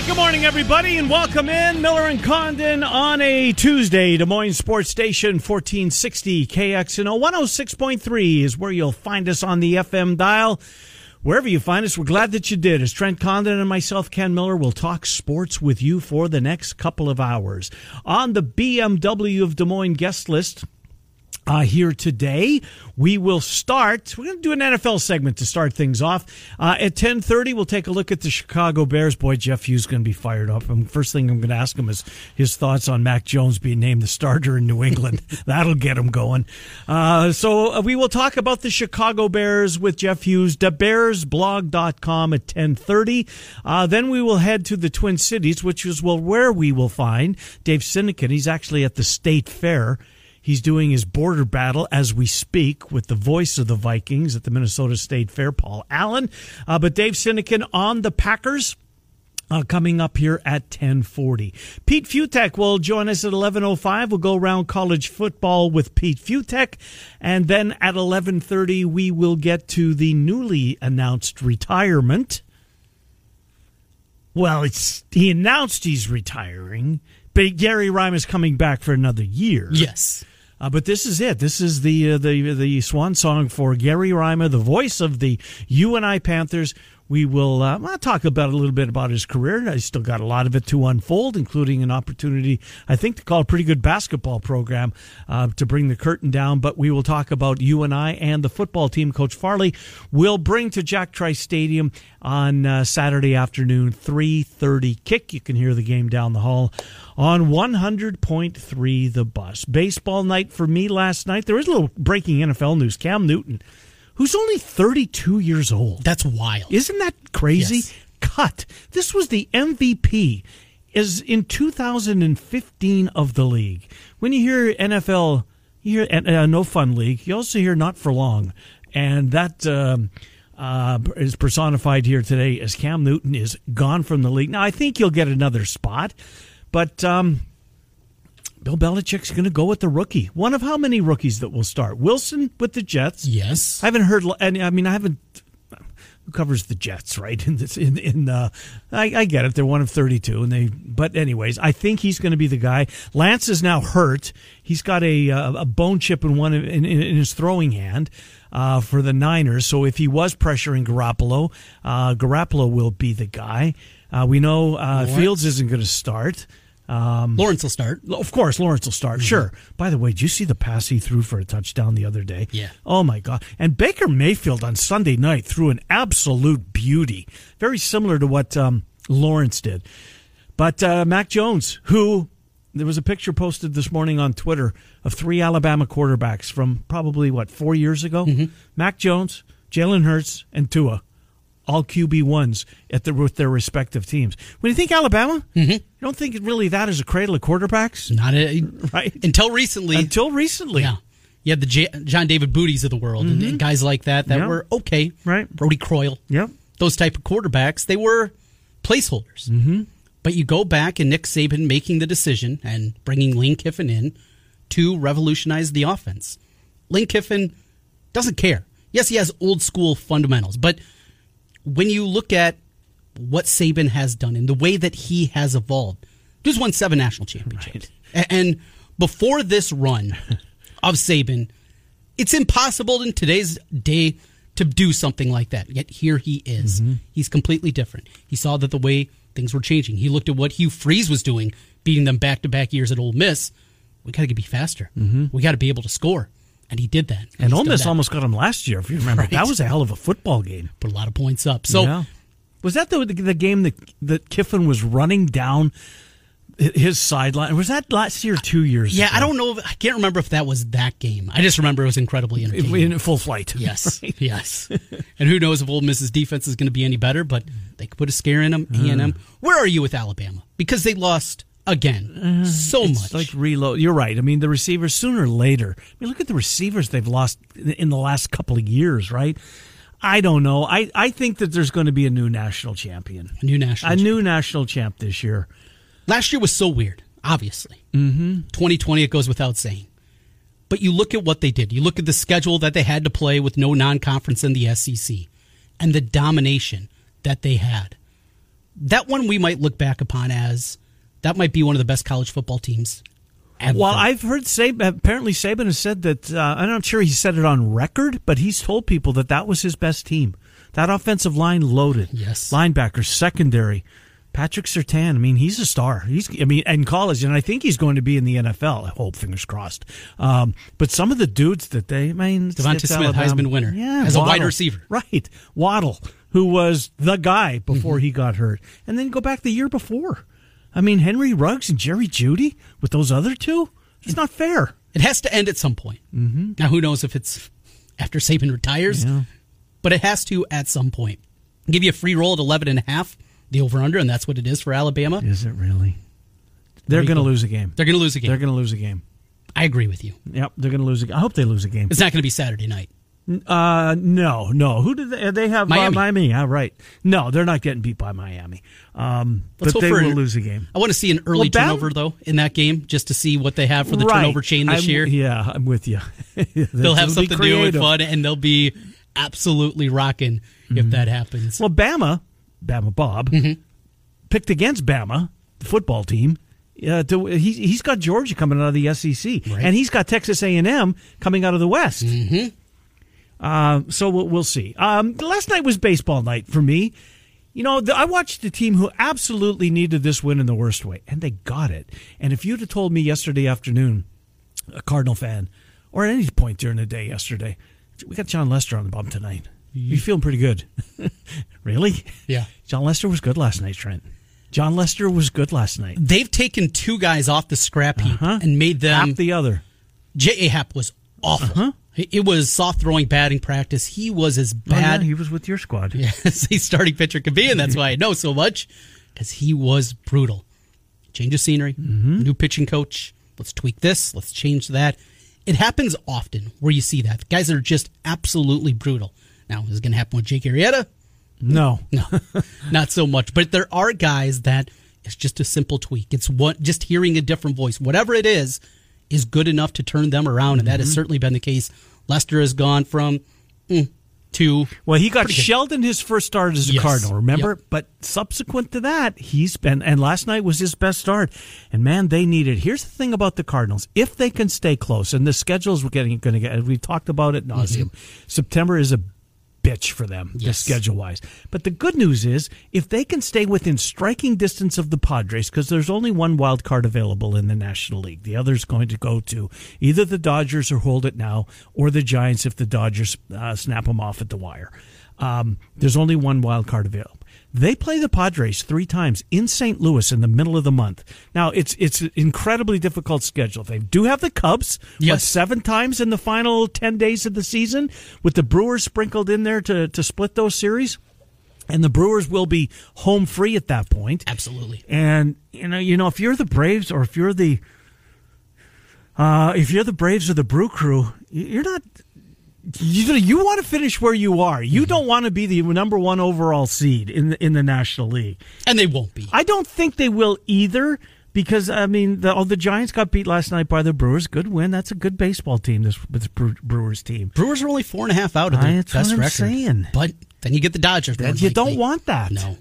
Right, good morning, everybody, and welcome in Miller and Condon on a Tuesday. Des Moines Sports Station 1460 KXNO 106.3 is where you'll find us on the FM dial. Wherever you find us, we're glad that you did. As Trent Condon and myself, Ken Miller, will talk sports with you for the next couple of hours. On the BMW of Des Moines guest list, uh, here today. We will start. We're going to do an NFL segment to start things off. Uh, at ten thirty, we'll take a look at the Chicago Bears. Boy, Jeff Hughes going to be fired up. And first thing I'm going to ask him is his thoughts on Mac Jones being named the starter in New England. That'll get him going. Uh, so uh, we will talk about the Chicago Bears with Jeff Hughes. TheBearsBlog.com at ten thirty. Uh, then we will head to the Twin Cities, which is well where we will find Dave Sinekin. He's actually at the State Fair. He's doing his border battle as we speak with the voice of the Vikings at the Minnesota State Fair, Paul Allen. Uh, but Dave Sinekin on the Packers. Uh, coming up here at 1040. Pete Fiutak will join us at 1105. We'll go around college football with Pete Fiutak. And then at 1130, we will get to the newly announced retirement. Well, it's, he announced he's retiring, but Gary Rima is coming back for another year. Yes. Uh, but this is it. This is the uh, the the swan song for Gary Rima, the voice of the UNI Panthers. We will uh, I'll talk about a little bit about his career. I still got a lot of it to unfold, including an opportunity, I think, to call a pretty good basketball program uh, to bring the curtain down. But we will talk about UNI and the football team. Coach Farley will bring to Jack Trice Stadium on uh, Saturday afternoon, three thirty kick. You can hear the game down the hall on 100.3 The Bus. Baseball night for me last night. There is a little breaking NFL news. Cam Newton, who's only 32 years old. That's wild. Isn't that crazy? Yes. Cut. This was the MVP is in 2015 of the league. When you hear NFL, you hear uh, no fun league. You also hear not for long, and that um, uh, is personified here today as Cam Newton is gone from the league. Now I think you'll get another spot, but um, Bill Belichick's going to go with the rookie. One of how many rookies that will start? Wilson with the Jets. Yes. I haven't heard. And I mean, I haven't. Who covers the Jets, right? In this, in in. Uh, I, I get it. They're one of thirty-two, and they. But anyways, I think he's going to be the guy. Lance is now hurt. He's got a uh, a bone chip in one in, in, in his throwing hand. Uh, for the Niners, so if he was pressuring Garoppolo, uh, Garoppolo will be the guy. Uh, we know uh, Fields isn't going to start. Um, Lawrence will start. of course, Lawrence will start. Sure. By the way, did you see the pass he threw for a touchdown the other day? Yeah. Oh my God! And Baker Mayfield on Sunday night threw an absolute beauty, very similar to what um, Lawrence did. But uh, Mac Jones, who there was a picture posted this morning on Twitter of three Alabama quarterbacks from probably what four years ago. Mac Jones, Jalen Hurts, and Tua all QB ones at the with their respective teams. When you think Alabama, you don't think really that is a cradle of quarterbacks, Not a, right? until recently. Until recently, yeah. You had the J- John David Booties of the world and, and guys like that that Yeah. were okay. Right. Brody Croyle. Yep. Those type of quarterbacks, they were placeholders. Mm-hmm. But you go back and Nick Saban making the decision and bringing Lane Kiffin in to revolutionize the offense. Lane Kiffin doesn't care. Yes, he has old school fundamentals, but when you look at what Saban has done and the way that he has evolved, just won seven national championships. A- And before this run of Saban, it's impossible in today's day to do something like that. Yet here he is. Mm-hmm. He's completely different. He saw that the way things were changing. He looked at what Hugh Freeze was doing, beating them back to back years at Ole Miss. We got to be faster. Mm-hmm. We got to be able to score. And he did that. And he's Ole Miss almost got him last year, if you remember. Right. That was a hell of a football game. put a lot of points up. So Yeah. was that the the game that that Kiffin was running down his sideline? Was that last year, two years? Yeah, ago? I don't know. If, I can't remember if that was that game. I just remember it was incredibly entertaining. in full flight. yes, Right. yes. And who knows if Ole Miss's defense is going to be any better? But they could put a scare in them. A and uh-huh. M. Where are you with Alabama? Because they lost again so It's much. like reload. You're right. I mean, the receivers sooner or later. I mean, look at the receivers they've lost in the last couple of years, right? I don't know. I, I think that there's going to be a new national champion, a new national. a new national champ this year. Last year was so weird, obviously. Mm-hmm. 2020, it goes without saying. But you look at what they did. You look at the schedule that they had to play with no non conference in the SEC and the domination that they had. That one we might look back upon as that might be one of the best college football teams ever. Well, I've heard Saban, apparently Saban has said that, uh, I'm not sure he said it on record, but he's told people that that was his best team. That offensive line loaded. Yes. Linebackers, secondary. Patrick Surtain, I mean, he's a star. He's, I mean, in college, and I think he's going to be in the NFL. I hope, fingers crossed. Um, but some of the dudes that they, I mean, Devonta Smith, Alabama. Heisman winner, yeah, as a wide receiver. right? Waddle, who was the guy before Mm-hmm. he got hurt, and then go back the year before. I mean, Henry Ruggs and Jerry Jeudy with those other two. It's not fair. it has to end at some point. Mm-hmm. Now, who knows if it's after Saban retires, Yeah. but it has to at some point. Give you a free roll at 11 and a half, the over under, and that's what it is for Alabama. Is it really? They're going to lose a game. They're going to lose a game. They're going to lose a game. I agree with you. Yep, they're going to lose a game. I hope they lose a game. It's not going to be Saturday night. Uh, no, no. Who did they, they have? Miami. Uh, Miami. Yeah, right. No, they're not getting beat by Miami. Um, Let's but they will an- lose a game. I want to see an early Well, Bam- turnover though in that game, just to see what they have for the Right. turnover chain this I'm- year. Yeah, I'm with you. They'll have something new and fun, and they'll be absolutely rocking if that happens. Well, Bama, Bama Bob, Mm-hmm. picked against Bama, the football team. Uh, to, he, he's got Georgia coming out of the SEC, Right. and he's got Texas A&M coming out of the West. Mm-hmm. Uh, so we'll, we'll see. Um, last night was baseball night for me. You know, the, I watched the team who absolutely needed this win in the worst way, and they got it. And if you'd have told me yesterday afternoon, a Cardinal fan, or at any point during the day yesterday, we got Jon Lester on the bum tonight. You feeling pretty good? really? Yeah. Jon Lester was good last night, Trent. Jon Lester was good last night. They've taken two guys off the scrap heap and made them. Half the other. J. A. Happ was awful. It it was soft throwing batting practice. He was as Oh, yeah, bad he was with your squad. as a starting pitcher could be, and that's why I know so much because he was brutal. Change of scenery, Mm-hmm. new pitching coach. Let's tweak this. Let's change that. It happens often where you see that guys are just absolutely brutal. Now, is it going to happen with Jake Arrieta? No. No, not so much. But there are guys that it's just a simple tweak. It's what just hearing a different voice, whatever it is, is good enough to turn them around, and that Mm-hmm. has certainly been the case. Lester has gone from mm, to Well, he got shelled in his first start as a Yes. Cardinal, remember? Yep. But subsequent to that, he's been, and last night was his best start. And man, they needed. Here's the thing about the Cardinals: if they can stay close, and the schedules we're getting going to get, we talked about it nauseum. September is a bitch for them, Yes. schedule wise. But the good news is, if they can stay within striking distance of the Padres, because there's only one wild card available in the National League, the other's going to go to either the Dodgers or hold it now, or the Giants if the Dodgers uh, snap them off at the wire. Um, there's only one wild card available. They play the Padres three times in St. Louis in the middle of the month. Now it's it's an incredibly difficult schedule. They do have the Cubs, what, Yes. seven times in the final ten days of the season, with the Brewers sprinkled in there to to split those series. And the Brewers will be home free at that point. absolutely. And you know, you know, if you're the Braves or if you're the uh, if you're the Braves or the Brew Crew, you're not. You, you want to finish where you are. You mm-hmm. don't want to be the number one overall seed in the, in the National League. And they won't be. I don't think they will either because I mean the oh, the Giants got beat last night by the Brewers. Good win. That's a good baseball team. This this Brewers team. Brewers are only four and a half out of their That's best what I'm record. saying. But then you get the Dodgers. you don't want that. No.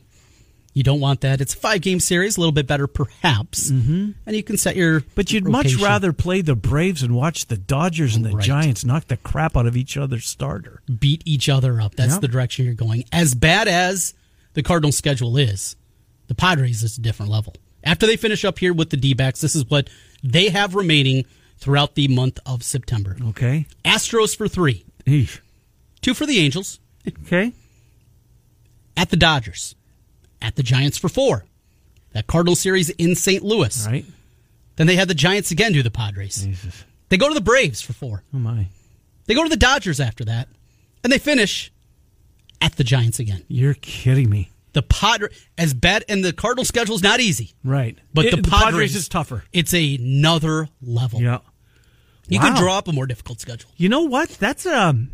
You don't want that. It's a five game series, a little bit better perhaps. Mm-hmm. And you can set your. But you'd much rather play the Braves and watch the Dodgers and the Right. Giants knock the crap out of each other's starter. beat each other up. That's Yep. the direction you're going. As bad as the Cardinals schedule is, the Padres is a different level. After they finish up here with the D backs, this is what they have remaining throughout the month of September. Okay. Astros for three, Eesh. two for the Angels, Okay. at the Dodgers, at the Giants for four. That Cardinal series in St. Louis. Right. Then they had the Giants again do the Padres. Jesus. They go to the Braves for four. Oh my. They go to the Dodgers after that. And they finish at the Giants again. You're kidding me. The Padres, as bad, and the Cardinal schedule is not easy, Right. but It- the, Padres, Padres is tougher. It's another level. Yeah. You Wow. could draw up a more difficult schedule. You know what? That's um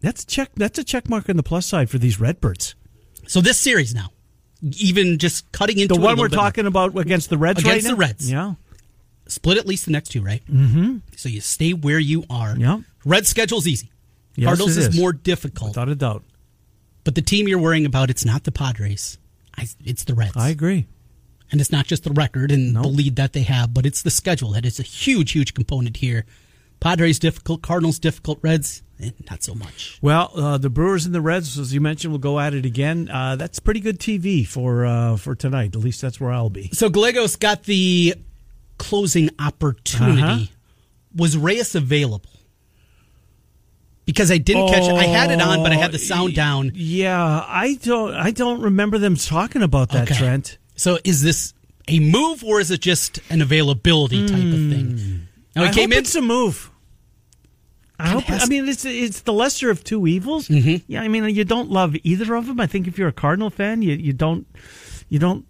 that's a check that's a check mark on the plus side for these Redbirds. So this series now, even just cutting into The one we're bit more. talking about against the Reds right? Against right the? Reds. Yeah. split at least the next two, right? Mm-hmm. So you stay where you are. Yeah. Red schedule's easy. Yes, Cardinals is. is. more difficult. Without a doubt. But the team you're worrying about, it's not the Padres. I, it's the Reds. I agree. and it's not just the record and Nope. the lead that they have, but it's the schedule that is a huge, huge component here. Padres difficult, Cardinals difficult, Reds eh, not so much. Well, uh, the Brewers and the Reds, as you mentioned, will go at it again. Uh, that's pretty good TV for uh, for tonight. At least that's where I'll be. So Gallegos got the closing opportunity. Uh-huh. Was Reyes available? Because I didn't catch it. I had it on, but I had the sound down. Yeah, I don't I don't remember them talking about that, Okay. Trent. So is this a move or is it just an availability type of thing? Now. I came hope in. it's a move. I hope. I mean, it's it's the lesser of two evils. Mm-hmm. Yeah, I mean, you don't love either of them. I think if you're a Cardinal fan, you you don't you don't.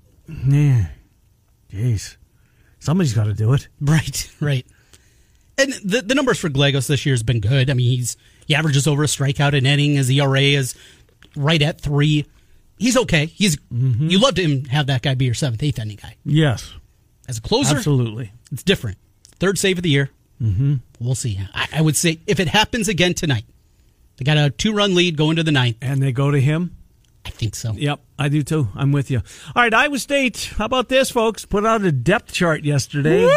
Yeah, jeez, somebody's got to do it. Right, right. And the the numbers for Gallegos this year has been good. I mean, he's he averages over a strikeout an inning. His ERA is right at three. He's okay. He's Mm-hmm. you love to have that guy be your seventh, eighth inning guy. Yes, As a closer, absolutely. it's different. Third save of the year. Mm-hmm. We'll see. I, I would say if it happens again tonight, they got a two run lead going to the ninth. And they go to him. I think so. Yep, I do too. I'm with you. All right, Iowa State. How about this, folks? Put out a depth chart yesterday.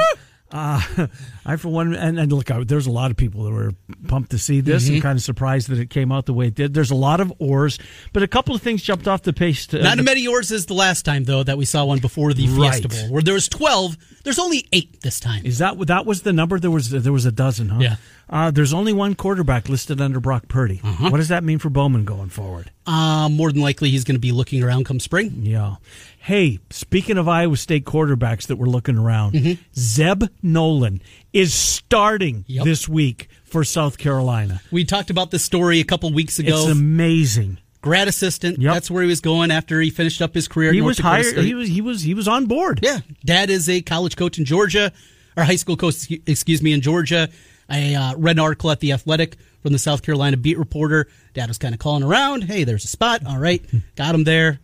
Uh, I, for one, and, and look, I, there's a lot of people that were pumped to see this Mm-hmm. and kind of surprised that it came out the way it did. There's a lot of oars, but a couple of things jumped off the page. To, Not as many oars as the last time though that we saw one before the Right. Fiesta Bowl, where there was twelve. There's only eight this time. Is that that was the number? There was there was a dozen, huh? Yeah. Uh, there's only one quarterback listed under Brock Purdy. Uh-huh. What does that mean for Bowman going forward? Uh, more than likely, he's going to be looking around come spring. Yeah. Hey, speaking of Iowa State quarterbacks that we're looking around, Zeb Noland is starting Yep. this week for South Carolina. We talked about this story a couple weeks ago. It's amazing. Grad assistant. Yep. That's where he was going after he finished up his career. He was Dakota hired. State. He was he was he was on board. Yeah, dad is a college coach in Georgia, or high school coach, excuse me, in Georgia. I uh, read an article at the Athletic from the South Carolina beat reporter. Dad was kind of calling around. Hey, there's a spot. All right, got him there,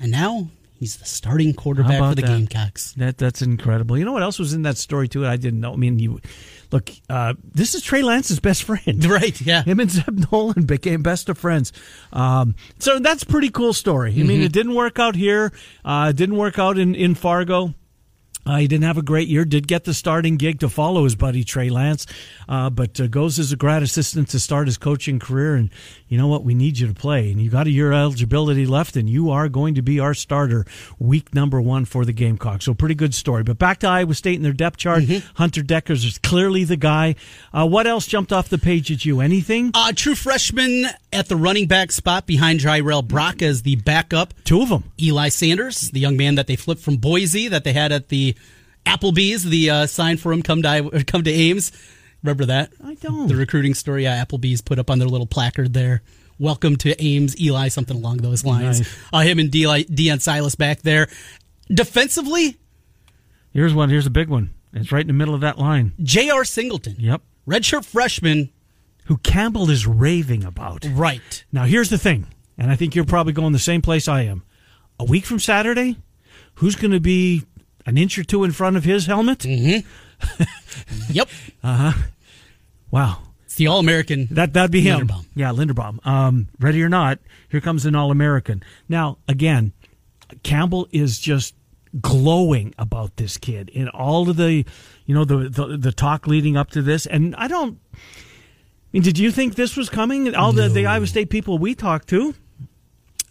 and now he's the starting quarterback for the that? Gamecocks. That that's incredible. You know what else was in that story too? I didn't know. I mean, you look. Uh, this is Trey Lance's best friend. Right? Yeah. Him and Zeb Noland became best of friends. Um, so that's a pretty cool story. I mean, it didn't work out here. Uh, it didn't work out in, in Fargo. Uh, he didn't have a great year. Did get the starting gig to follow his buddy Trey Lance, uh, but uh, goes as a grad assistant to start his coaching career. And you know what? We need you to play, and you got a year eligibility left, and you are going to be our starter week number one for the Gamecocks. So pretty good story. But back to Iowa State and their depth chart. Hunter Dekkers is clearly the guy. Uh, what else jumped off the page at you? Anything? Uh, true freshman at the running back spot behind Jirehl Brock as the backup. Two of them. Eli Sanders, the young man that they flipped from Boise that they had at the Applebee's, the uh, sign for him come to come to Ames. Remember that? I don't. The recruiting story. Yeah, Applebee's put up on their little placard there. Welcome to Ames, Eli, something along those lines. Nice. Uh, him and Deon Deon Silas back there. Defensively, Here's one. Here's a big one. It's right in the middle of that line. J.R. Singleton, Yep. redshirt freshman. Who Campbell is raving about. Right. Now, here's the thing, and I think you're probably going the same place I am. A week from Saturday, who's going to be an inch or two in front of his helmet? Yep. Uh huh. Wow. It's the All American. That, that'd be him. Linderbaum. Yeah, Linderbaum. Um, ready or not, here comes an All American. Now, again, Campbell is just glowing about this kid in all of the, you know, the, the, the talk leading up to this. And I don't, did you think this was coming? All the, the Iowa State people we talked to,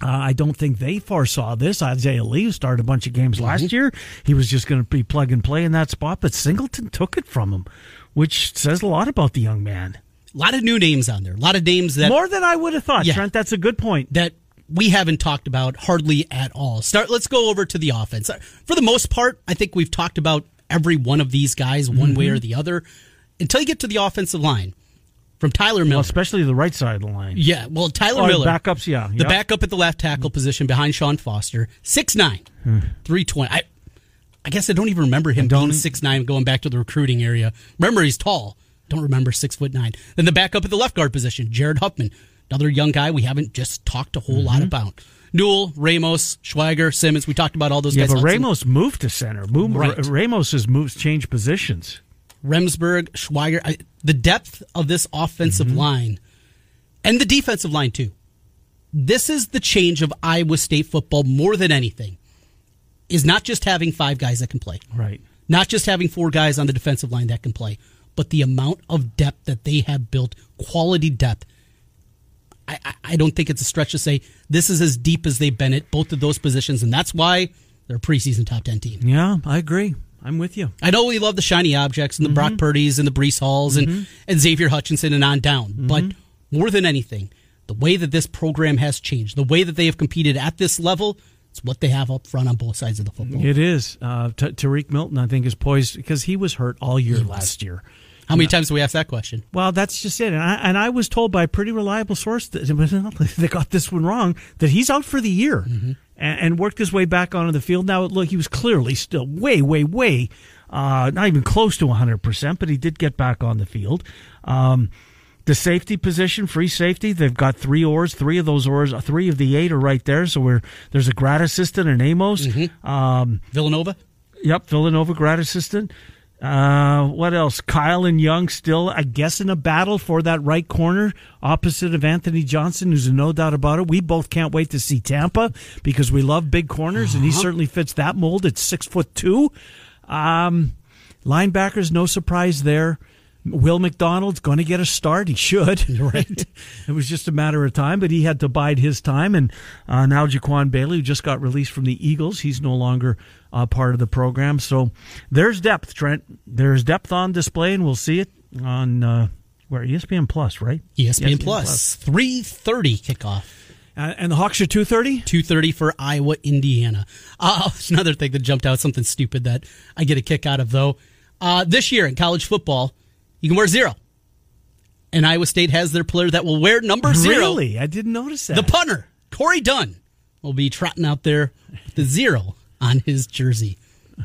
uh, I don't think they foresaw this. Isaiah Lee started a bunch of games last year. He was just going to be plug and play in that spot, but Singleton took it from him, which says a lot about the young man. A lot of new names on there. A lot of names that More than I would have thought, Yeah. Trent. That's a good point. that we haven't talked about hardly at all. Start. Let's go over to the offense. For the most part, I think we've talked about every one of these guys one way or the other. Until you get to the offensive line, from Tyler Miller. Well, especially the right side of the line. yeah, well, Tyler Oh, Miller. backups, yeah. The Yep. backup at the left tackle position behind Sean Foster. 6'9, 320. I, I guess I don't even remember him don't- being 6'9 going back to the recruiting area. Remember, he's tall. Don't remember 6 foot 9. Then the backup at the left guard position, Jarrod Hufford. Another young guy we haven't just talked a whole lot Mm-hmm. about. Newell, Ramos, Schweiger, Simmons. We talked about all those Yeah, guys. but Hudson, Ramos moved to center. Move, Right. Ramos's moves changed positions. Remsburg, Schweiger. I, the depth of this offensive Mm-hmm. line and the defensive line, too. This is the change of Iowa State football more than anything, is not just having five guys that can play, Right. not just having four guys on the defensive line that can play, but the amount of depth that they have built, quality depth. I, I, I don't think it's a stretch to say this is as deep as they've been at both of those positions, and that's why they're a preseason top 10 team. Yeah, I agree. I'm with you. I know we love the shiny objects and the Brock mm-hmm. Purdy's and the Breece Halls and, mm-hmm. and Xavier Hutchinson and on down. Mm-hmm. But more than anything, the way that this program has changed, the way that they have competed at this level, it's what they have up front on both sides of the football. It is. Uh, T- Tarique Milton, I think, is poised because he was hurt all year last year. How many times do we ask that question? Well, that's just it. And I, and I was told by a pretty reliable source that they got this one wrong that he's out for the year and, and worked his way back onto the field. Now, look, he was clearly still way, way, way uh, not even close to 100%, but he did get back on the field. Um, the safety position, free safety, they've got three oars. Three of those oars, three of the eight are right there. So we're, there's a grad assistant and Amos. Um, Villanova? Yep, Villanova grad assistant. Uh, what else? Kyle and Young still, I guess, in a battle for that right corner opposite of Anthony Johnson, who's a no doubt about it. We both can't wait to see Tampa because we love big corners, and he certainly fits that mold at six foot two. Um, linebackers, no surprise there. Will McDonald's going to get a start. He should. Right. it was just a matter of time, but he had to bide his time. And uh, now Jaquan Bailey, who just got released from the Eagles, he's no longer uh, part of the program. So there's depth, Trent. There's depth on display, and we'll see it on uh, where ESPN Plus, right? E ESPN, 3.30 kickoff. Uh, and the Hawks are two thirty. 2.30 for Iowa, Indiana. Uh, it's another thing that jumped out, something stupid that I get a kick out of, though. Uh, this year in college football, you can wear zero. And Iowa State has their player that will wear number zero. Really, I didn't notice that. The punter, Corey Dunn, will be trotting out there with the zero on his jersey.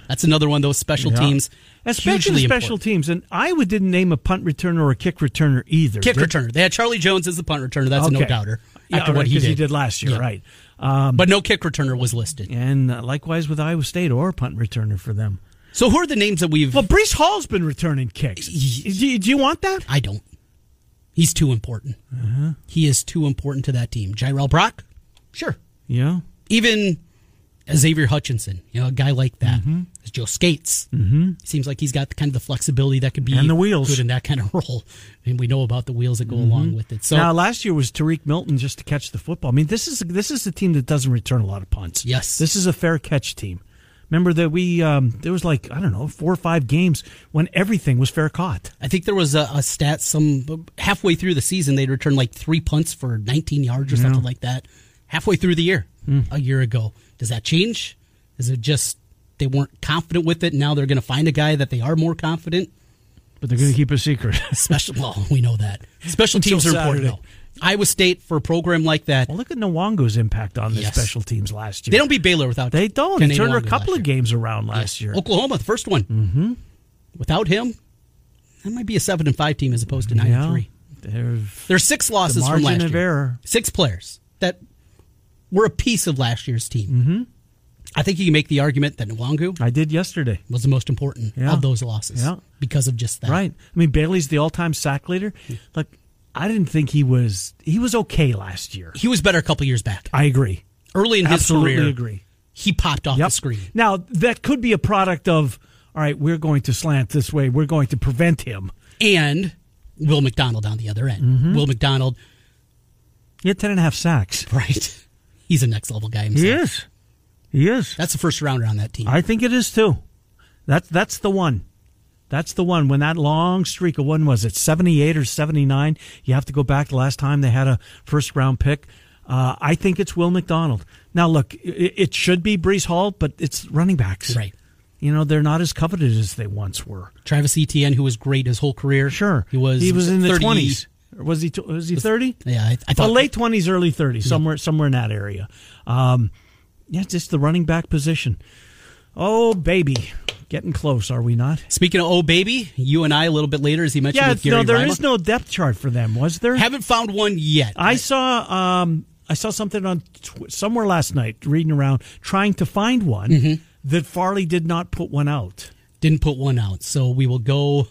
That's another one of those special Yeah. teams. Especially special important. teams, and Iowa didn't name a punt returner or a kick returner either. Kick returner. They had Charlie Jones as the punt returner. That's a no Okay. doubter. Yeah, After right, what did. he did last year, Yeah. right? Um, But no kick returner was listed. and uh, likewise with Iowa State or punt returner for them. So who are the names that we've? Well, Breece Hall's been returning kicks. Do you, do you want that? I don't. He's too important. Uh-huh. He is too important to that team. Jirehl Brock, sure. Yeah. Even Xavier Hutchinson, you know, a guy like that. Mm-hmm. Joe Scates. Mm-hmm. Seems like he's got the, kind of the flexibility that could be And the wheels. Mm-hmm. good in that kind of role. And we know about the wheels that go along with it. So now, last year was Tarique Milton just to catch the football. I mean, this is this is a team that doesn't return a lot of punts. Yes. this is a fair catch team. Remember that we um, there was like I don't know four or five games when everything was fair caught. I think there was a, a stat some halfway through the season they'd returned like three punts for 19 yards or something like that. Halfway through the year, Hmm. a year ago. Does that change? Is it just they weren't confident with it? Now they're going to find a guy that they are more confident. But they're going to keep a secret. Special, well, we know that special teams are important. Though. Iowa State for a program like that, well, look at Nwangwu's impact on the Yes. special teams last year. they don't beat Baylor without. They don't. Kenny He turned a couple of games around last year. Oklahoma, the first one. Mm-hmm. Without him, that might be a seven and five team as opposed to nine and three. There's six losses the from last of year. error. Six players that were a piece of last year's team. Mm-hmm. I think you can make the argument that Nwangwu I did yesterday. was the most important Yeah. of those losses Yeah. because of just that. Right. I mean, Bailey's the all-time sack leader. Like, I didn't think he was. He was okay last year. He was better a couple years back. I agree. Early in his Absolutely career, agree. he popped off Yep. the screen. Now that could be a product of. All right, we're going to slant this way. We're going to prevent him. And Will McDonald on the other end. Mm-hmm. Will McDonald, He had ten and a half sacks. right? He's a next level guy himself. He is. He is. That's the first rounder on that team. I think it is too. That's that's the one. That's the one. When that long streak of one was it seventy eight or seventy nine? You have to go back the last time they had a first round pick. Uh, I think it's Will McDonald. Now look, it, it should be Breece Hall, but it's running backs. Right. You know they're not as coveted as they once were. Travis Etienne, who was great his whole career. Sure. He was He was in the 20s. Or was he? Was he thirty? Yeah, I, I Well, thought late twenties, early thirties, somewhere somewhere in that area. Um, yeah, just the running back position. Oh baby, getting close, are we not? Speaking of oh baby, UNI a little bit later, as he mentioned Yeah, with Gary no, there is no depth chart for them, was there? haven't found one yet. I saw um, I saw something on tw- somewhere last night, reading around, trying to find one Mm-hmm. that Farley did not put one out. didn't put one out, so we will go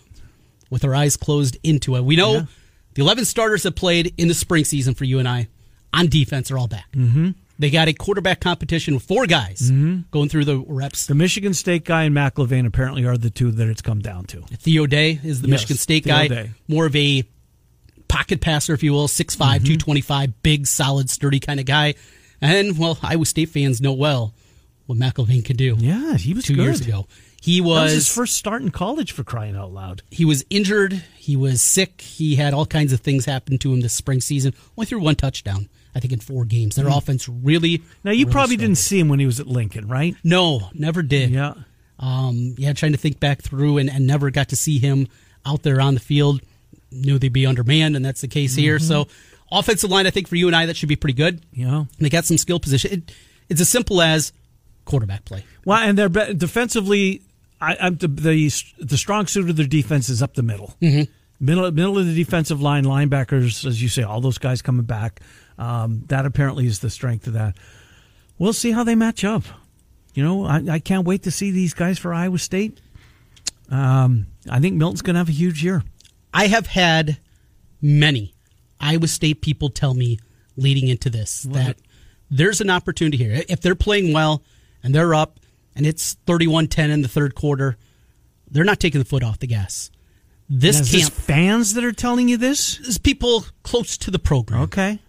with our eyes closed into it. We know Yeah. The 11 starters that played in the spring season for UNI on defense are all back. Mm-hmm. They got a quarterback competition with four guys Mm-hmm. going through the reps. The Michigan State guy and McElvain apparently are the two that it's come down to. Theo Day is the Yes, Michigan State Theo guy, Day. more of a pocket passer, if you will, 6'5", Mm-hmm. 225, big, solid, sturdy kind of guy. And, well, Iowa State fans know well what McElvain could do. Yeah, he was two good. years ago. He That was, was his first start in college for crying out loud. he was injured. He was sick. He had all kinds of things happen to him this spring season. Only threw one touchdown, I think, in four games. Their offense really. Now you really probably struggled. didn't see him when he was at Lincoln, right? No, never did. Yeah. Um, yeah, trying to think back through and, and never got to see him out there on the field. Knew they'd be undermanned, and that's the case here. Mm-hmm. So, offensive line, I think for UNI, that should be pretty good. Yeah. They got some skill position. It, it's as simple as quarterback play. Well, and they're be- defensively. I, I'm the, the the strong suit of their defense is up the middle. Mm-hmm. Middle middle of the defensive line, linebackers, as you say, all those guys coming back. Um, that apparently is the strength of that. We'll see how they match up. You know, I, I can't wait to see these guys for Iowa State. Um, I think Milton's going to have a huge year. I have had many Iowa State people tell me leading into this that there's an opportunity here. If they're playing well and they're up and it's 31 10 in the third quarter, they're not taking the foot off the gas. This Is camp this fans that are telling you this? is people close to the program. Okay.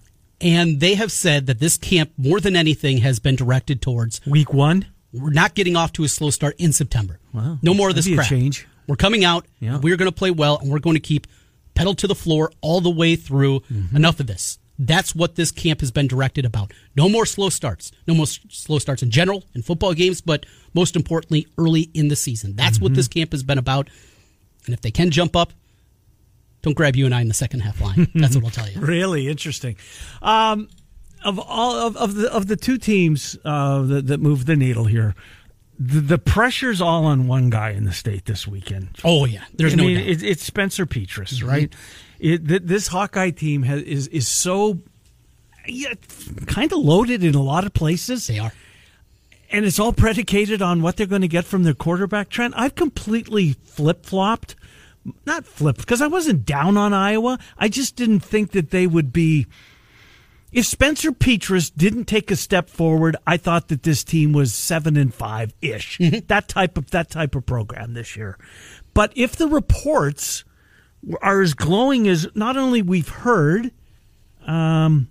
And they have said that this camp, more than anything, has been directed towards Week one. we're not getting off to a slow start in September. Wow. No more of this crap. change. We're coming out. Yeah. We're going to play well, and we're going to keep pedal to the floor all the way through. Mm-hmm. Enough of this. That's what this camp has been directed about. No more slow starts. No more slow starts in general in football games, but most importantly, early in the season. That's what Mm-hmm. this camp has been about. And if they can jump up, don't grab you and I in the second half line. That's what I'll tell you. Really interesting. Um, of all of, of the of the two teams uh, that, that move the needle here, the, the pressure's all on one guy in the state this weekend. Oh yeah, there's I no mean, doubt. Mm-hmm. it, it's Spencer Petras, right? It, th- this Hawkeye team has, is is so yeah, kind of loaded in a lot of places, they are. and it's all predicated on what they're going to get from their quarterback. Trent, I've completely flip flopped, not flipped because I wasn't down on Iowa. I just didn't think that they would be. If Spencer Petras didn't take a step forward, I thought that this team was seven and five ish. Mm-hmm. That type of that type of program this year. But if the reports are as glowing as not only we've heard, um,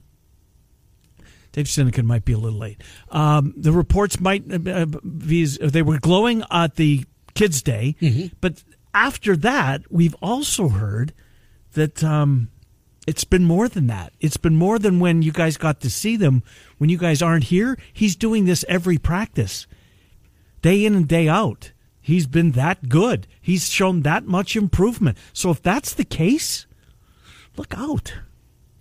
Dave Sinekin might be a little late. Um, the reports might uh, be they were glowing at the kids' day, but after that, we've also heard that um, it's been more than that. It's been more than when you guys got to see them. When you guys aren't here, he's doing this every practice, day in and day out. He's been that good. He's shown that much improvement. So if that's the case, look out.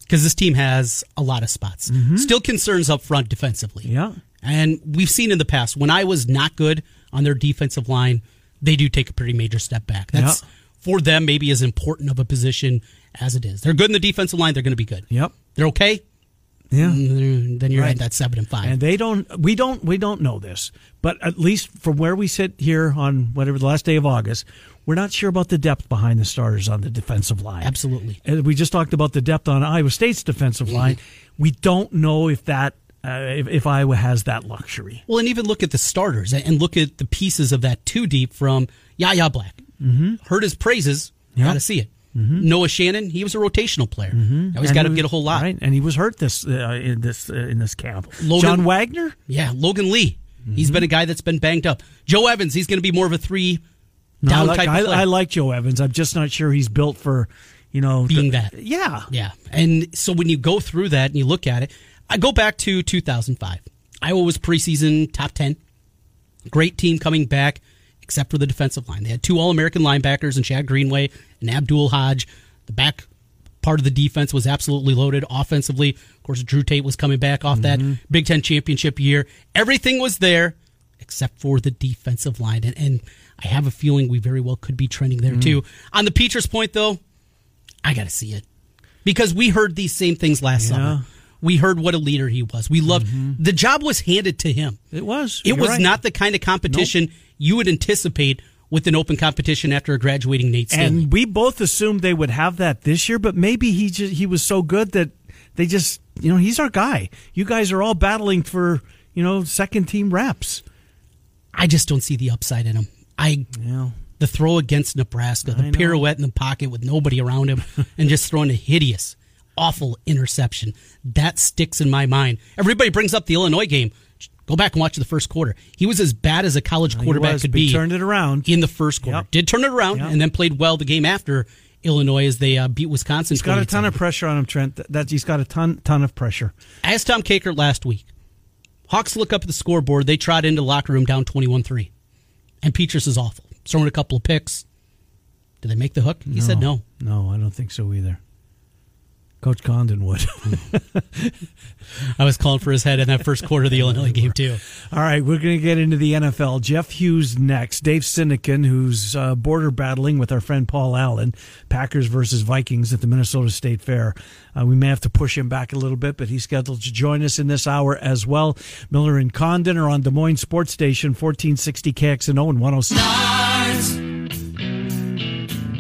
because this team has a lot of spots. Still concerns up front defensively. Mm-hmm. Yeah. And we've seen in the past when I was not good on their defensive line, they do take a pretty major step back. That's Yeah. for them maybe as important of a position as it is. They're good in the defensive line, they're going to be good. Yep. They're okay. Yeah. Then you're Right. at that seven and five. And they don't we don't we don't know this. But at least from where we sit here on whatever the last day of August, we're not sure about the depth behind the starters on the defensive line. Absolutely. And we just talked about the depth on Iowa State's defensive line. We don't know if that uh, if, if Iowa has that luxury. Well, and even look at the starters and look at the pieces of that two deep from Yahya Black. Mm-hmm. Heard his praises. Yeah. Got to see it. Noah Shannon, he was a rotational player. Now he's got to get a whole lot. right? And he was hurt this uh, in this uh, in this camp. Logan- John Waggoner, Yeah, Logan Lee. Mm-hmm. He's been a guy that's been banged up. Joe Evans, he's going to be more of a three No, down I, like, type I. I like Joe Evans. I'm just not sure he's built for you know Being the- that. Yeah, yeah, and so when you go through that and you look at it, I go back to 2005. Iowa was preseason top 10. Great team coming back, except for the defensive line. They had two All American linebackers and Chad Greenway and Abdul Hodge. The back part of the defense was absolutely loaded offensively. Of course, Drew Tate was coming back off that mm-hmm. Big Ten championship year. Everything was there except for the defensive line. And, and I have a feeling we very well could be trending there mm. too. On the Petras point, though, I got to see it because we heard these same things last Yeah. summer. We heard what a leader he was. We loved mm-hmm. the job was handed to him. It was. It You're was right. not the kind of competition you would anticipate with an open competition after a graduating Nate Stanley. And we both assumed they would have that this year, but maybe he just, he was so good that they just you know he's our guy. You guys are all battling for you know second team reps. I just don't see the upside in him. I know, the throw against Nebraska, the pirouette in the pocket with nobody around him, and just throwing a hideous, awful interception. That sticks in my mind. Everybody brings up the Illinois game. Go back and watch the first quarter. He was as bad as a college He quarterback was, could be. turned it around. in the first quarter. Yep. Did turn it around Yep. and then played well the game after Illinois as they uh, beat Wisconsin. He's got a ton of pressure on him, Trent. That, that he's got a ton ton of pressure. I asked Tom Kakert last week. Hawks look up at the scoreboard. They trot into the locker room down 21 3. And Petras is awful. Throwing a couple of picks. Did they make the hook? He said no. No, I don't think so either. Coach Condon would. I was calling for his head in that first quarter of the Illinois game, too. All right, we're going to get into the NFL. Jeff Hughes next. Dave Sinekin, who's uh, border battling with our friend Paul Allen, Packers versus Vikings at the Minnesota State Fair. Uh, we may have to push him back a little bit, but he's scheduled to join us in this hour as well. Miller and Condon are on Des Moines Sports Station, 1460 KXNO and 106.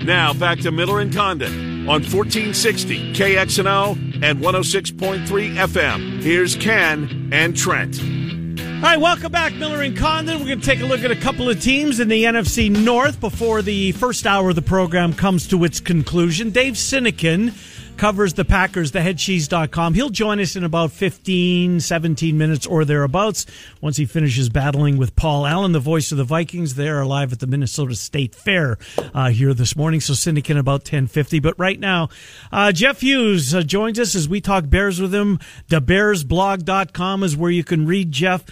Now back to Miller and Condon on 1460 KXNO and 106.3 FM. Here's Ken and Trent. All right, welcome back, Miller and Condon. We're going to take a look at a couple of teams in the NFC North before the first hour of the program comes to its conclusion. Dave Sinekin covers the Packers, theheadcheese.com. He'll join us in about 15, 17 minutes or thereabouts once he finishes battling with Paul Allen, the voice of the Vikings. They are live at the Minnesota State Fair uh, here this morning. So Sinekin about 1050. But right now, uh, Jeff Hughes uh, joins us as we talk Bears with him. TheBearsBlog.com is where you can read Jeff.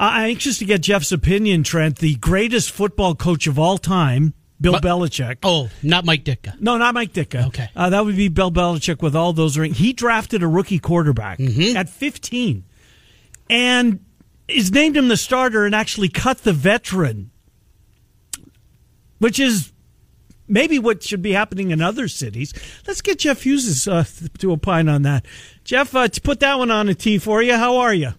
I'm anxious to get Jeff's opinion, Trent. The greatest football coach of all time, Bill But- Belichick. Oh, not Mike Ditka. No, not Mike Ditka. Okay. Uh, that would be Bill Belichick with all those rings. He drafted a rookie quarterback Mm-hmm. at 15 and is named him the starter and actually cut the veteran, which is maybe what should be happening in other cities. Let's get Jeff Hughes uh, to opine on that. Jeff, uh, to put that one on a tee for you. How are you?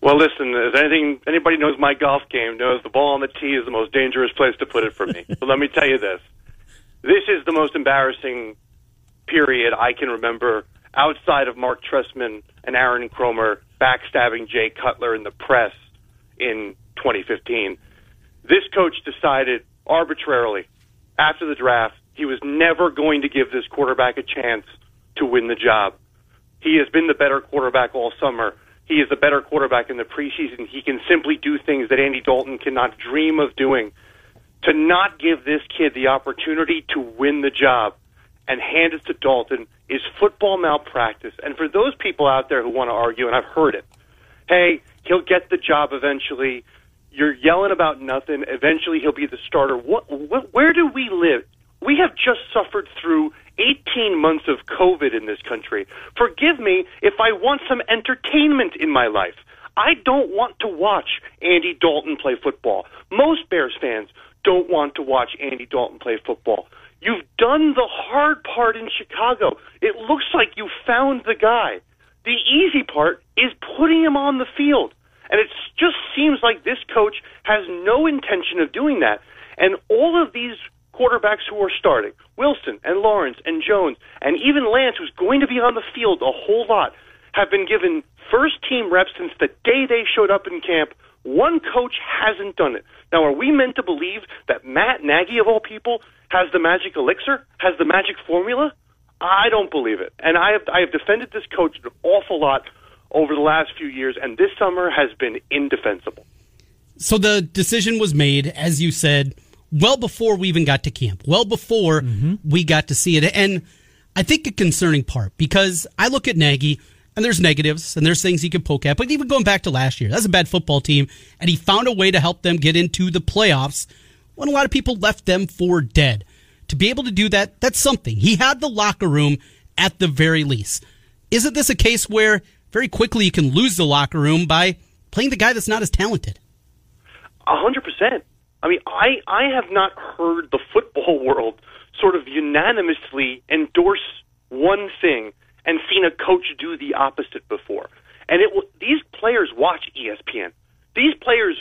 Well, listen, if anything, anybody knows my golf game knows the ball on the tee is the most dangerous place to put it for me. but let me tell you this. This is the most embarrassing period I can remember outside of Marc Trestman and Aaron Kromer backstabbing Jay Cutler in the press in 2015. This coach decided arbitrarily after the draft he was never going to give this quarterback a chance to win the job. He has been the better quarterback all summer. He is the better quarterback in the preseason. He can simply do things that Andy Dalton cannot dream of doing. To not give this kid the opportunity to win the job and hand it to Dalton is football malpractice. And for those people out there who want to argue, and I've heard it, hey, he'll get the job eventually. You're yelling about nothing. Eventually, he'll be the starter. What, what, where do we live? We have just suffered through 18 months of COVID in this country. Forgive me if I want some entertainment in my life. I don't want to watch Andy Dalton play football. Most Bears fans don't want to watch Andy Dalton play football. You've done the hard part in Chicago. It looks like you found the guy. The easy part is putting him on the field. And it just seems like this coach has no intention of doing that. And all of these quarterbacks who are starting, Wilson and Lawrence and Jones, and even Lance, who's going to be on the field a whole lot, have been given first team reps since the day they showed up in camp. One coach hasn't done it. Now, are we meant to believe that Matt Nagy, of all people, has the magic elixir, has the magic formula? I don't believe it. And I have, I have defended this coach an awful lot over the last few years, and this summer has been indefensible. So the decision was made, as you said, well before we even got to camp, well before mm-hmm. we got to see it. And I think a concerning part because I look at Nagy and there's negatives and there's things he can poke at. But even going back to last year, that's a bad football team, and he found a way to help them get into the playoffs when a lot of people left them for dead. To be able to do that, that's something. He had the locker room at the very least. Isn't this a case where very quickly you can lose the locker room by playing the guy that's not as talented? A hundred percent. I mean, I I have not heard the football world sort of unanimously endorse one thing and seen a coach do the opposite before. And it these players watch ESPN. These players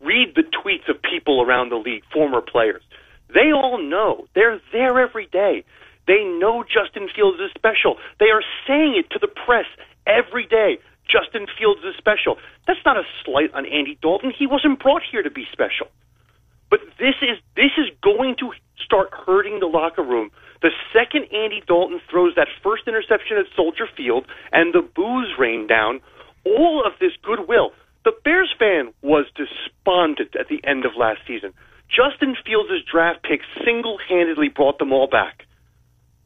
read the tweets of people around the league, former players. They all know. They're there every day. They know Justin Fields is special. They are saying it to the press every day. Justin Fields is special. That's not a slight on Andy Dalton. He wasn't brought here to be special. But this is this is going to start hurting the locker room. The second Andy Dalton throws that first interception at Soldier Field and the boos rain down, all of this goodwill. The Bears fan was despondent at the end of last season. Justin Fields' draft pick single handedly brought them all back.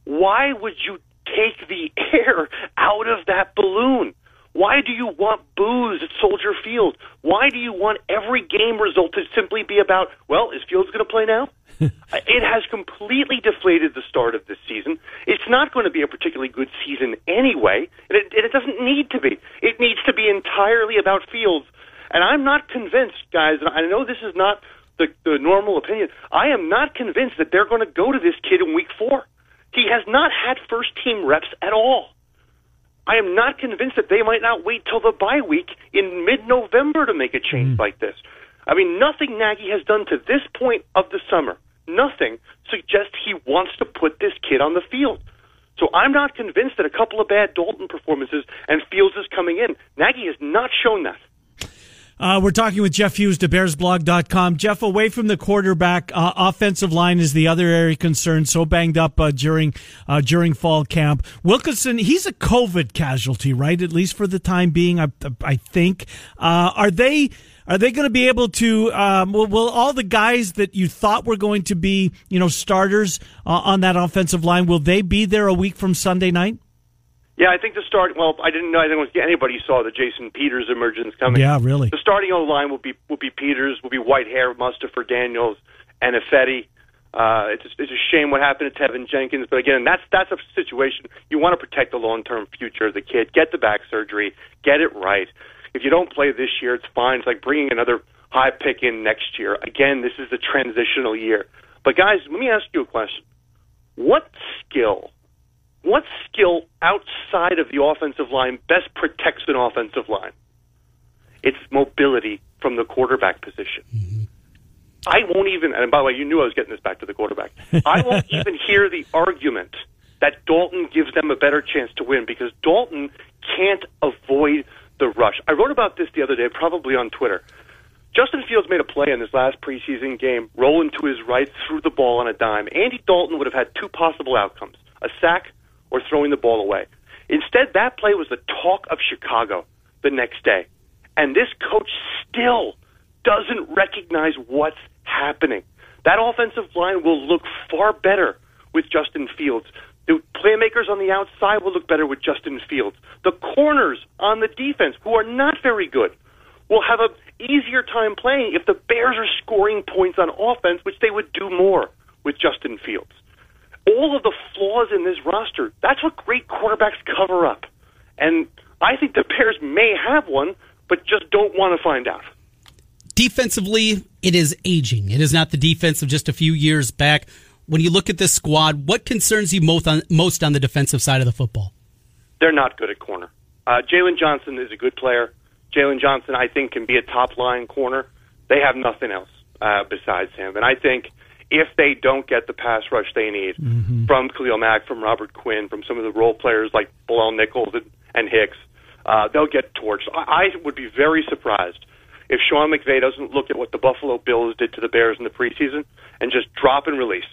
Why would you take the air out of that balloon? Why do you want boos at Soldier Field? Why do you want every game result to simply be about, well, is Fields going to play now? Uh, it has completely deflated the start of this season. It's not going to be a particularly good season anyway, and it, and it doesn't need to be. It needs to be entirely about Fields. And I'm not convinced, guys, and I know this is not the, the normal opinion. I am not convinced that they're going to go to this kid in week four. He has not had first team reps at all. I am not convinced that they might not wait till the bye week in mid November to make a change mm. like this. I mean, nothing Nagy has done to this point of the summer, nothing suggests he wants to put this kid on the field. So I'm not convinced that a couple of bad Dalton performances and Fields is coming in. Nagy has not shown that. Uh, we're talking with Jeff Hughes to. Jeff, away from the quarterback, uh, offensive line is the other area concerned. So banged up uh, during uh, during fall camp. Wilkinson, he's a COVID casualty, right? At least for the time being, I, I think. Uh, are they? Are they going to be able to? Um, will, will, all the guys that you thought were going to be, you know, starters uh, on that offensive line, will they be there a week from Sunday night? Yeah, I think the start. Well, I didn't know. I think anybody saw the Jason Peters emergence coming. Yeah, really. The starting O line will be will be Peters, will be Whitehair, Mustipher, Daniels, and Ifedi. Uh, it's it's a shame what happened to Teven Jenkins, but again, that's that's a situation you want to protect the long term future of the kid. Get the back surgery, get it right. If you don't play this year, it's fine. It's like bringing another high pick in next year. Again, this is the transitional year. But guys, let me ask you a question: What skill? What skill outside of the offensive line best protects an offensive line? It's mobility from the quarterback position. Mm-hmm. I won't even, and by the way, you knew I was getting this back to the quarterback. I won't even hear the argument that Dalton gives them a better chance to win because Dalton can't avoid the rush. I wrote about this the other day, probably on Twitter. Justin Fields made a play in this last preseason game, rolling to his right, threw the ball on a dime. Andy Dalton would have had two possible outcomes a sack or throwing the ball away. Instead, that play was the talk of Chicago the next day. And this coach still doesn't recognize what's happening. That offensive line will look far better with Justin Fields. The playmakers on the outside will look better with Justin Fields. The corners on the defense, who are not very good, will have an easier time playing if the Bears are scoring points on offense, which they would do more with Justin Fields all of the flaws in this roster. That's what great quarterbacks cover up. And I think the Bears may have one, but just don't want to find out. Defensively, it is aging. It is not the defense of just a few years back. When you look at this squad, what concerns you most on, most on the defensive side of the football? They're not good at corner. Uh, Jaylon Johnson is a good player. Jaylon Johnson, I think, can be a top line corner. They have nothing else uh, besides him. And I think if they don't get the pass rush they need mm-hmm. from Khalil Mack, from Robert Quinn, from some of the role players like Bilal Nichols and, and Hicks, uh, they'll get torched. I, I would be very surprised if Sean McVay doesn't look at what the Buffalo Bills did to the Bears in the preseason and just drop and release.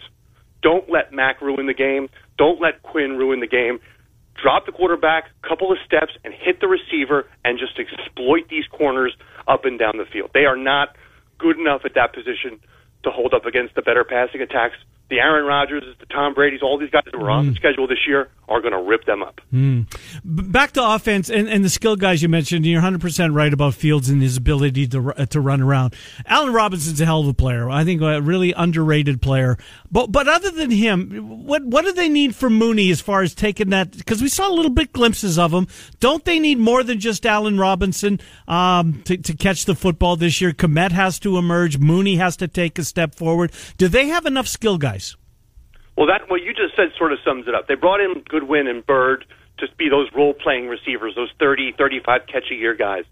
Don't let Mack ruin the game. Don't let Quinn ruin the game. Drop the quarterback, couple of steps, and hit the receiver, and just exploit these corners up and down the field. They are not good enough at that position to hold up against the better passing attacks the Aaron Rodgers, the Tom Brady's, all these guys that were on the schedule this year are going to rip them up. B- Back to offense and, and the skill guys you mentioned. You're 100 percent right about Fields and his ability to to run around. Allen Robinson's a hell of a player. I think a really underrated player. But but other than him, what what do they need from Mooney as far as taking that? Because we saw a little bit glimpses of him. Don't they need more than just Allen Robinson um, to to catch the football this year? Komet has to emerge. Mooney has to take a step forward. Do they have enough skill guys? Well, that what you just said sort of sums it up. They brought in Goodwin and Byrd to be those role playing receivers, those 30, 35 catch a year guys.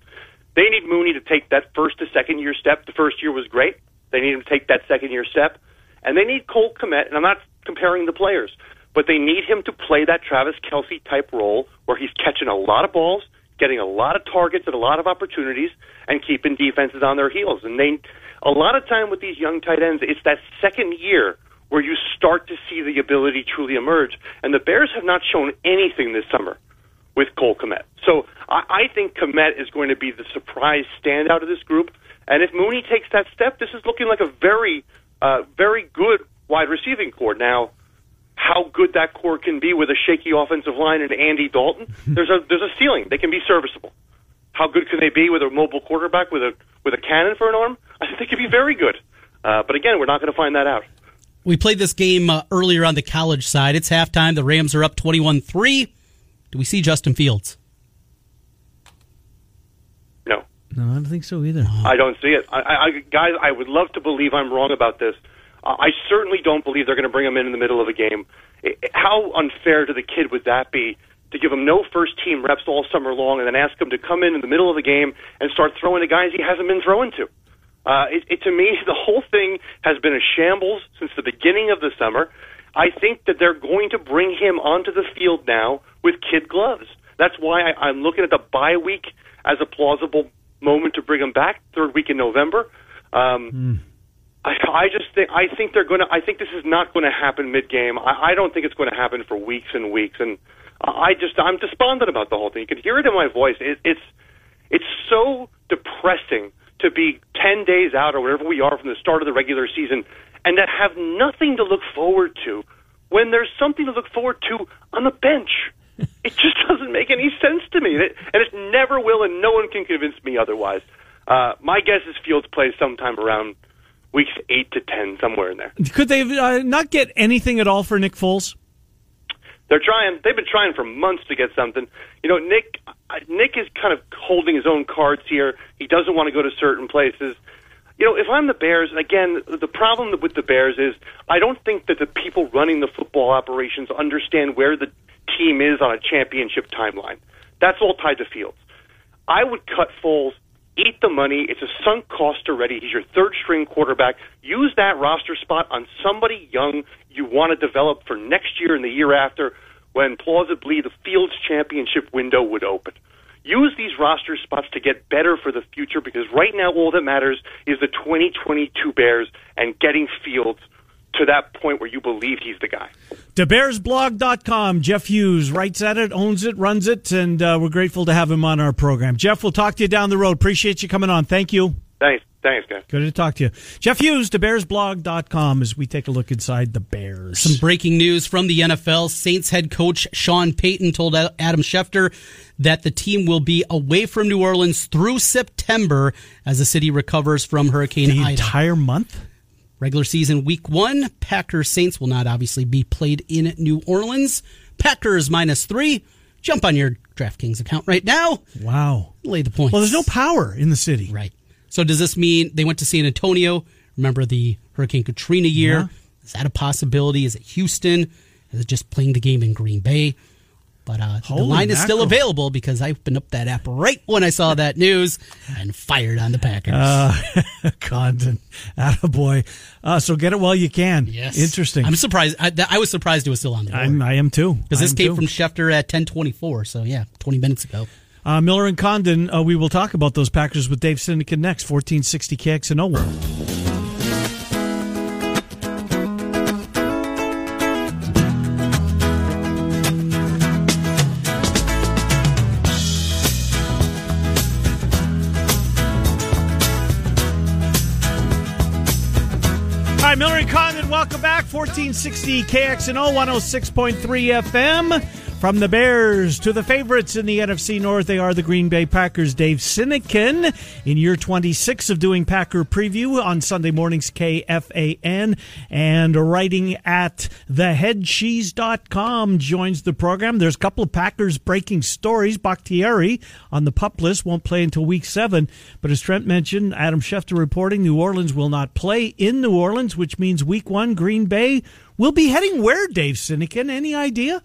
They need Mooney to take that first to second year step. The first year was great. They need him to take that second year step. And they need Cole Komet, and I'm not comparing the players, but they need him to play that Travis Kelce type role where he's catching a lot of balls, getting a lot of targets and a lot of opportunities, and keeping defenses on their heels. And they, a lot of time with these young tight ends, it's that second year where you start to see the ability truly emerge. And the Bears have not shown anything this summer with Cole Komet. So I, I think Komet is going to be the surprise standout of this group. And if Mooney takes that step, this is looking like a very, uh, very good wide receiving core. Now, how good that core can be with a shaky offensive line and Andy Dalton, there's a there's a ceiling. They can be serviceable. How good can they be with a mobile quarterback with a with a cannon for an arm? I think they could be very good. Uh, but again, we're not going to find that out. We played this game uh, earlier on the college side. It's halftime. The Rams are up 21 3. Do we see Justin Fields? No. No, I don't think so either. I don't see it. I, I, guys, I would love to believe I'm wrong about this. Uh, I certainly don't believe they're going to bring him in in the middle of a game. I- how unfair to the kid would that be to give him no first team reps all summer long and then ask him to come in in the middle of the game and start throwing to guys he hasn't been throwing to? Uh, it, it, to me, the whole thing has been a shambles since the beginning of the summer. I think that they're going to bring him onto the field now with kid gloves. That's why I, I'm looking at the bye week as a plausible moment to bring him back. Third week in November. Um, I, I just think I think they're going to. I think this is not going to happen mid game. I, I don't think it's going to happen for weeks and weeks. And I just I'm despondent about the whole thing. You can hear it in my voice. It, it's it's so depressing to be 10 days out or whatever we are from the start of the regular season and to have nothing to look forward to when there's something to look forward to on the bench. It just doesn't make any sense to me. And it, and it never will, and no one can convince me otherwise. Uh, my guess is Fields plays sometime around weeks 8 to 10, somewhere in there. Could they uh, not get anything at all for Nick Foles? They're trying. They've been trying for months to get something. You know, Nick. Nick is kind of holding his own cards here. He doesn't want to go to certain places. You know, if I'm the Bears, and again, the problem with the Bears is I don't think that the people running the football operations understand where the team is on a championship timeline. That's all tied to Fields. I would cut Foles, eat the money. It's a sunk cost already. He's your third string quarterback. Use that roster spot on somebody young you want to develop for next year and the year after when plausibly the Fields championship window would open. Use these roster spots to get better for the future because right now all that matters is the 2022 Bears and getting Fields to that point where you believe he's the guy. TheBearsBlog.com. Jeff Hughes writes at it, owns it, runs it, and uh, we're grateful to have him on our program. Jeff, we'll talk to you down the road. Appreciate you coming on. Thank you. Thanks. Thanks, guys. Good to talk to you. Jeff Hughes, TheBearsBlog.com, as we take a look inside the Bears. Some breaking news from the NFL. Saints head coach Sean Payton told Adam Schefter that the team will be away from New Orleans through September as the city recovers from Hurricane the Ida. entire month? Regular season week one, Packers Saints will not obviously be played in New Orleans. Packers minus three. Jump on your DraftKings account right now. Wow. Lay the points. Well, there's no power in the city. Right. So does this mean they went to San Antonio? Remember the Hurricane Katrina year? Yeah. Is that a possibility? Is it Houston? Is it just playing the game in Green Bay? But uh, the line is still available because I opened up that app right when I saw that news and fired on the Packers. Uh, Condon. Attaboy. Uh, so get it while you can. yes, Interesting. I'm surprised. I, th- I was surprised it was still on the I'm, I am too. because this came too. from Schefter at 10:24. So yeah, 20 minutes ago. Uh, Miller and Condon, uh, we will talk about those Packers with Dave Sinekin next. 1460 KXNO. Right, Miller and Condon, welcome back. 1460 KXNO 106.3 FM. From the Bears to the favorites in the NFC North, they are the Green Bay Packers. Dave Sinekin in year 26 of doing Packer preview on Sunday mornings, KFAN, and writing at theheadcheese.com joins the program. There's a couple of Packers breaking stories. Bakhtiari on the pup list won't play until week seven, but as Trent mentioned, Adam Schefter reporting New Orleans will not play in New Orleans, which means week one, Green Bay will be heading where, Dave Sinekin? Any idea?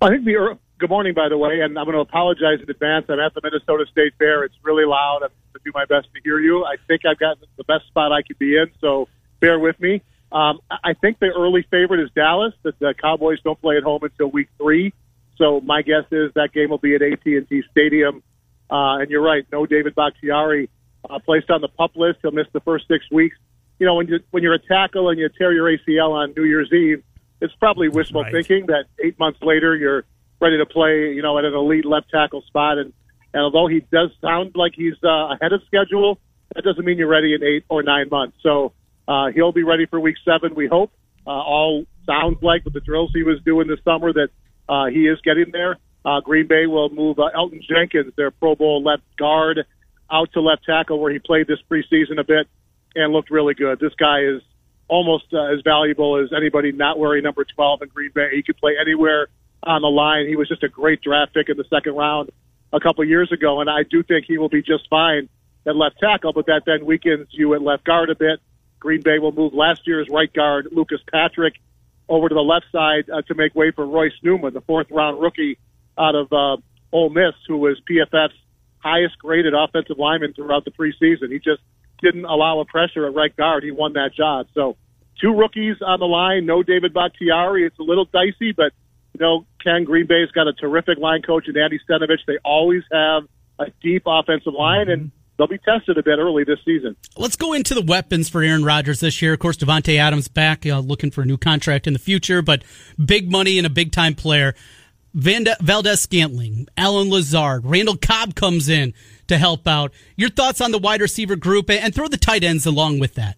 I think the good morning, by the way, and I'm going to apologize in advance. I'm at the Minnesota State Fair. It's really loud. I'm going to do my best to hear you. I think I've got the best spot I could be in, so bear with me. Um, I think the early favorite is Dallas. That the Cowboys don't play at home until week three, so my guess is that game will be at AT&T Stadium. Uh, and you're right, no David Bakhtiari uh, placed on the pup list. He'll miss the first six weeks. You know, when you when you're a tackle and you tear your ACL on New Year's Eve it's probably wishful right. thinking that eight months later you're ready to play, you know, at an elite left tackle spot. And, and although he does sound like he's uh, ahead of schedule, that doesn't mean you're ready in eight or nine months. So uh, he'll be ready for week seven, we hope. Uh, all sounds like with the drills he was doing this summer that uh, he is getting there. Uh, Green Bay will move uh, Elgton Jenkins, their Pro Bowl left guard, out to left tackle where he played this preseason a bit and looked really good. This guy is almost uh, as valuable as anybody not wearing number 12 in Green Bay. He could play anywhere on the line. He was just a great draft pick in the second round a couple years ago, and I do think he will be just fine at left tackle, but that then weakens you at left guard a bit. Green Bay will move last year's right guard, Lucas Patrick, over to the left side uh, to make way for Royce Newman, the fourth round rookie out of uh, Ole Miss, who was PFF's highest graded offensive lineman throughout the preseason. He just didn't allow a pressure at right guard. He won that job. So two rookies on the line. No David Bakhtiari. It's a little dicey, but you know, Ken Green Bay's got a terrific line coach and Andy Stenavich. They always have a deep offensive line, and they'll be tested a bit early this season. Let's go into the weapons for Aaron Rodgers this year. Of course, Davante Adams back, uh, looking for a new contract in the future, but big money and a big time player. Vanda, Valdes Scantling, Allen Lazard, Randall Cobb comes in to help out. Your thoughts on the wide receiver group and throw the tight ends along with that.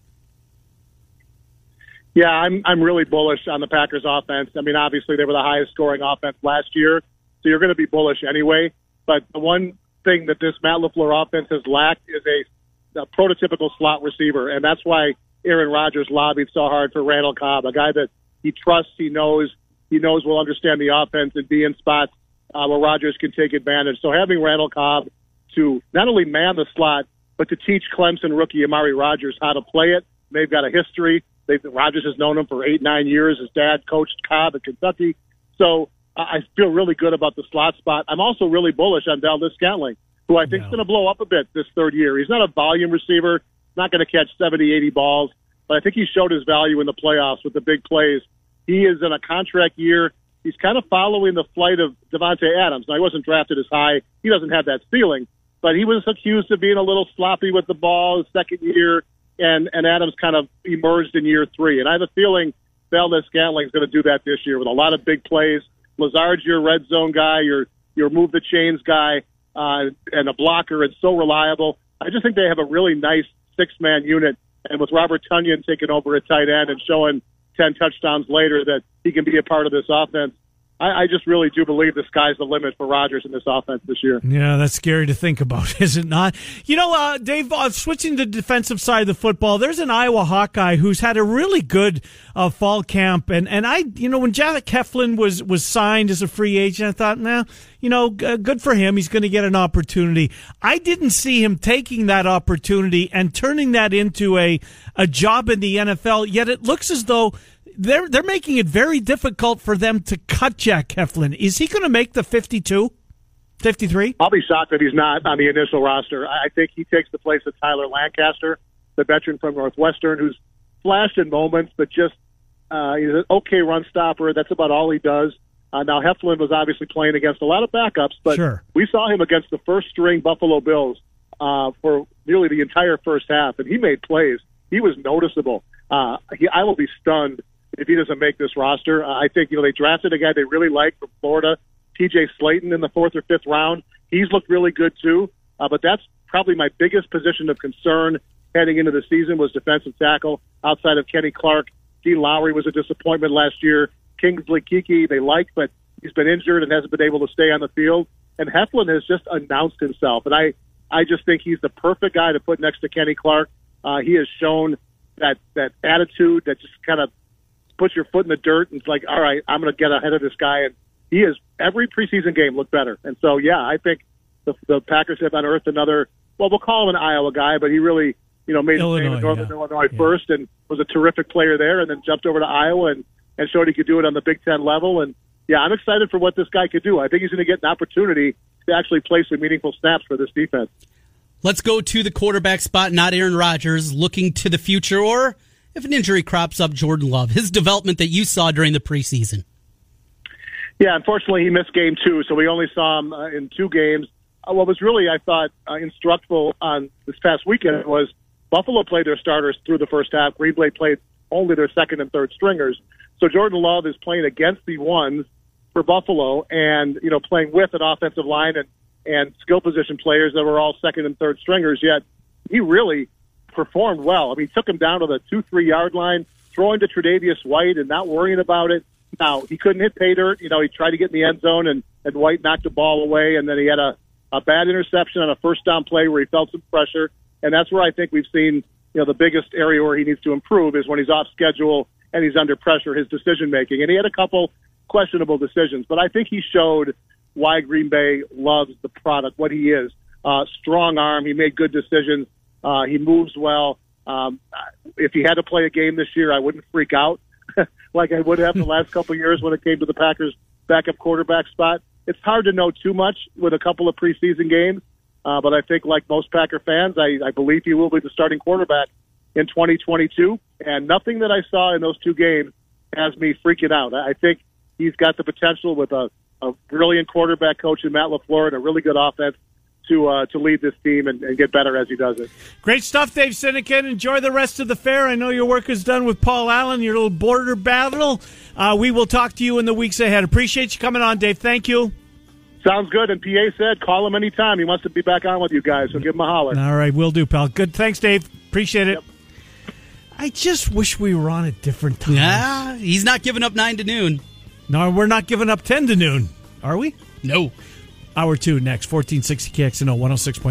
Yeah, I'm I'm really bullish on the Packers offense. I mean, obviously they were the highest scoring offense last year, so you're going to be bullish anyway. But the one thing that this Matt LaFleur offense has lacked is a, a prototypical slot receiver, and that's why Aaron Rodgers lobbied so hard for Randall Cobb, a guy that he trusts, he knows, he knows will understand the offense and be in spots uh, where Rodgers can take advantage. So having Randall Cobb to not only man the slot, but to teach Clemson rookie Amari Rodgers how to play it. They've got a history. They've, Rodgers has known him for eight, nine years. His dad coached Cobb at Kentucky. So I feel really good about the slot spot. I'm also really bullish on Valdes Scantling, who I think is going to blow up a bit this third year. He's not a volume receiver, not going to catch 70, 80 balls, but I think he showed his value in the playoffs with the big plays. He is in a contract year. He's kind of following the flight of Davante Adams. Now, he wasn't drafted as high. He doesn't have that ceiling, but he was accused of being a little sloppy with the ball his second year, and and Adams kind of emerged in year three. And I have a feeling Valdes Scantling is going to do that this year with a lot of big plays. Lazard's your red zone guy, your your move the chains guy, uh, and a blocker, and so reliable. I just think they have a really nice six man unit, and with Robert Tonyan taking over at tight end and showing ten touchdowns later that he can be a part of this offense. I, I just really do believe the sky's the limit for Rodgers in this offense this year. Yeah, that's scary to think about, is it not? You know, uh, Dave, uh, switching to the defensive side of the football, there's an Iowa Hawkeye who's had a really good uh, fall camp, and and I, you know, when Jack Heflin was was signed as a free agent, I thought, now, you know, g- good for him. He's going to get an opportunity. I didn't see him taking that opportunity and turning that into a a job in the NFL. Yet it looks as though they're they're making it very difficult for them to cut Jack Heflin. Is he going to make the 52? 53? I'll be shocked if he's not on the initial roster. I think he takes the place of Tyler Lancaster, the veteran from Northwestern, who's flashed in moments, but just uh, he's an okay run stopper. That's about all he does. Uh, now Heflin was obviously playing against a lot of backups, but sure. we saw him against the first string Buffalo Bills uh, for nearly the entire first half, and he made plays. He was noticeable. Uh, he, I will be stunned if he doesn't make this roster. Uh, I think you know they drafted a guy they really like from Florida, T.J. Slaton in the fourth or fifth round. He's looked really good too. Uh, but that's probably my biggest position of concern heading into the season was defensive tackle outside of Kenny Clark Dean Lowry was a disappointment last year. Kingsley Keke they liked, but he's been injured and hasn't been able to stay on the field. And Heflin has just announced himself, and I I just think he's the perfect guy to put next to Kenny Clark. Uh, he has shown that that attitude that just kind of puts your foot in the dirt and it's like, all right, I'm going to get ahead of this guy. And he is every preseason game looked better. And so, yeah, I think the, the Packers have unearthed another. Well, we'll call him an Iowa guy, but he really, you know, made Illinois, his name in Northern yeah. Illinois Yeah. first and was a terrific player there, and then jumped over to Iowa and and showed he could do it on the Big Ten level. And yeah, I'm excited for what this guy could do. I think he's going to get an opportunity to actually play some meaningful snaps for this defense. Let's go to the quarterback spot, not Aaron Rodgers, looking to the future, or if an injury crops up, Jordan Love, his development that you saw during the preseason. Yeah, unfortunately, he missed game two, so we only saw him uh, in two games. Uh, what was really, I thought, uh, instructful on this past weekend was Buffalo played their starters through the first half. Green Bay played only their second and third stringers. So Jordan Love is playing against the ones for Buffalo, and you know, playing with an offensive line and and skill position players that were all second and third stringers. Yet he really performed well. I mean, took him down to the two three yard line, throwing to Tre'Davious White and not worrying about it. Now he couldn't hit pay dirt. You know, he tried to get in the end zone and and White knocked the ball away, and then he had a a bad interception on a first down play where he felt some pressure, and that's where I think we've seen you know the biggest area where he needs to improve is when he's off schedule and he's under pressure, his decision making, and he had a couple questionable decisions, but I think he showed why Green Bay loves the product, what he is. Uh, strong arm. He made good decisions. Uh, he moves well. Um, if he had to play a game this year, I wouldn't freak out like I would have the last couple of years when it came to the Packers' backup quarterback spot. It's hard to know too much with a couple of preseason games, uh, but I think, like most Packer fans, I, I believe he will be the starting quarterback in 2022. And nothing that I saw in those two games has me freaking out. I think he's got the potential with a, a brilliant quarterback coach in Matt LaFleur and a really good offense to uh, to lead this team and, and get better as he does it. Great stuff, Dave Sinekin. Enjoy the rest of the fair. I know your work is done with Paul Allen, your little border battle. Uh, we will talk to you in the weeks ahead. Appreciate you coming on, Dave. Thank you. Sounds good. And PA said, call him anytime. He wants to be back on with you guys, so give him a holler. All right, we'll do, pal. Good. Thanks, Dave. Appreciate it. I just wish we were on at different times. Yeah, he's not giving up 9 to noon. No, we're not giving up 10 to noon, are we? No. Hour two next, 1460 KXNO 106.3.